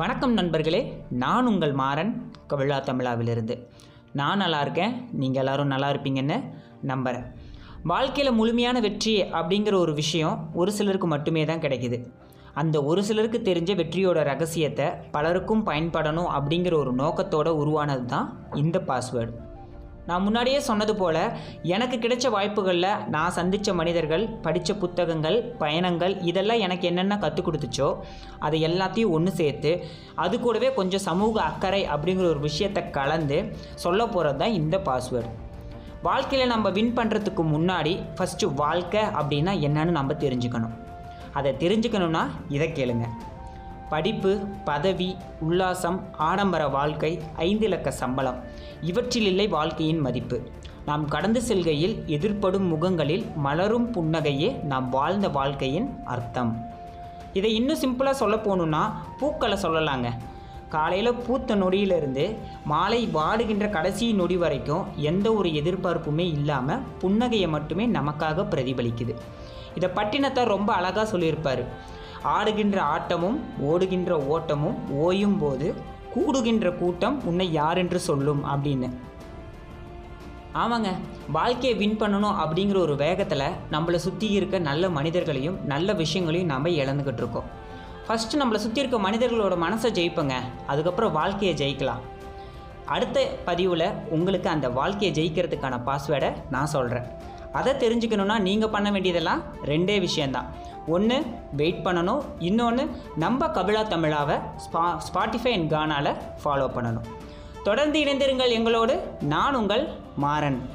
வணக்கம் நண்பர்களே நான் உங்கள் மாறன் கவிழா தமிழாவிலிருந்து. நான் நல்லா இருக்கேன் நீங்கள் எல்லோரும் நல்லா இருப்பீங்கன்னு நம்புகிறேன் வாழ்க்கையில் முழுமையான வெற்றி அப்படிங்கிற ஒரு விஷயம் ஒரு சிலருக்கு மட்டுமே தான் கிடைக்கிது. அந்த ஒரு சிலருக்கு தெரிஞ்ச வெற்றியோட ரகசியத்தை பலருக்கும் பயன்படணும் அப்படிங்கிற ஒரு நோக்கத்தோடு உருவானது தான் இந்த பாஸ்வேர்டு நான் முன்னாடியே சொன்னது போல் எனக்கு கிடைச்ச வாய்ப்புகளில் நான் சந்தித்த மனிதர்கள் படித்த புத்தகங்கள் பயணங்கள் இதெல்லாம் எனக்கு என்னென்ன கற்றுக் கொடுத்துச்சோ அதை எல்லாத்தையும் ஒன்று சேர்த்து அது கூடவே கொஞ்சம் சமூக அக்கறை அப்படிங்கிற ஒரு விஷயத்தை கலந்து சொல்ல போகிறது தான் இந்த பாஸ்வேர்டு வாழ்க்கையில் நம்ம வின் பண்ணுறதுக்கு முன்னாடி ஃபஸ்ட்டு வாழ்க்கை அப்படின்னா என்னன்னு நம்ம தெரிஞ்சுக்கணும். அதை தெரிஞ்சுக்கணுன்னா இதை கேளுங்கள் படிப்பு பதவி உல்லாசம் ஆடம்பர வாழ்க்கை ஐந்து இலக்க சம்பளம். இவற்றில் இல்லை வாழ்க்கையின் மதிப்பு. நாம் கடந்து செல்கையில் எதிர்ப்படும் முகங்களில் மலரும் புன்னகையே நாம் வாழ்ந்த வாழ்க்கையின் அர்த்தம். இதை இன்னும் சிம்பிளாக சொல்ல போகணுன்னா பூக்களை சொல்லலாங்க. காலையில் பூத்த நொடியிலிருந்து மாலை வாடுகின்ற கடைசி நொடி வரைக்கும் எந்த ஒரு எதிர்பார்ப்புமே இல்லாமல் புன்னகையை மட்டுமே நமக்காக பிரதிபலிக்குது. இதை பட்டினத்தை ரொம்ப அழகாக சொல்லியிருப்பார். ஆடுகின்ற ஆட்டமும் ஓடுகின்ற ஓட்டமும் ஓயும் போது கூடுகின்ற கூட்டம் உன்னை யார் என்று சொல்லும் அப்படின்னு. ஆமாங்க வாழ்க்கையை வின் பண்ணணும் அப்படிங்கிற ஒரு வேகத்தில் நம்மளை சுற்றி இருக்க நல்ல மனிதர்களையும் நல்ல விஷயங்களையும் நாம் இழந்துக்கிட்டு இருக்கோம். ஃபஸ்ட்டு நம்மளை சுற்றி இருக்க மனிதர்களோட மனசை ஜெயிப்பங்க அதுக்கப்புறம் வாழ்க்கையை ஜெயிக்கலாம். அடுத்த பதிவில் உங்களுக்கு அந்த வாழ்க்கையை ஜெயிக்கிறதுக்கான பாஸ்வேர்டை நான் சொல்கிறேன் அதை தெரிஞ்சுக்கணுன்னா நீங்கள் பண்ண வேண்டியதெல்லாம் ரெண்டே விஷயந்தான் ஒன்று வெயிட் பண்ணணும். இன்னொன்று நம்ம கபிலா தமிழாவை ஸ்பா ஸ்பாட்டிஃபை அண்ட் கானாவில் ஃபாலோ பண்ணணும். தொடர்ந்து இணைந்திருங்கள் எங்களோடு. நான் உங்கள் மாறன்.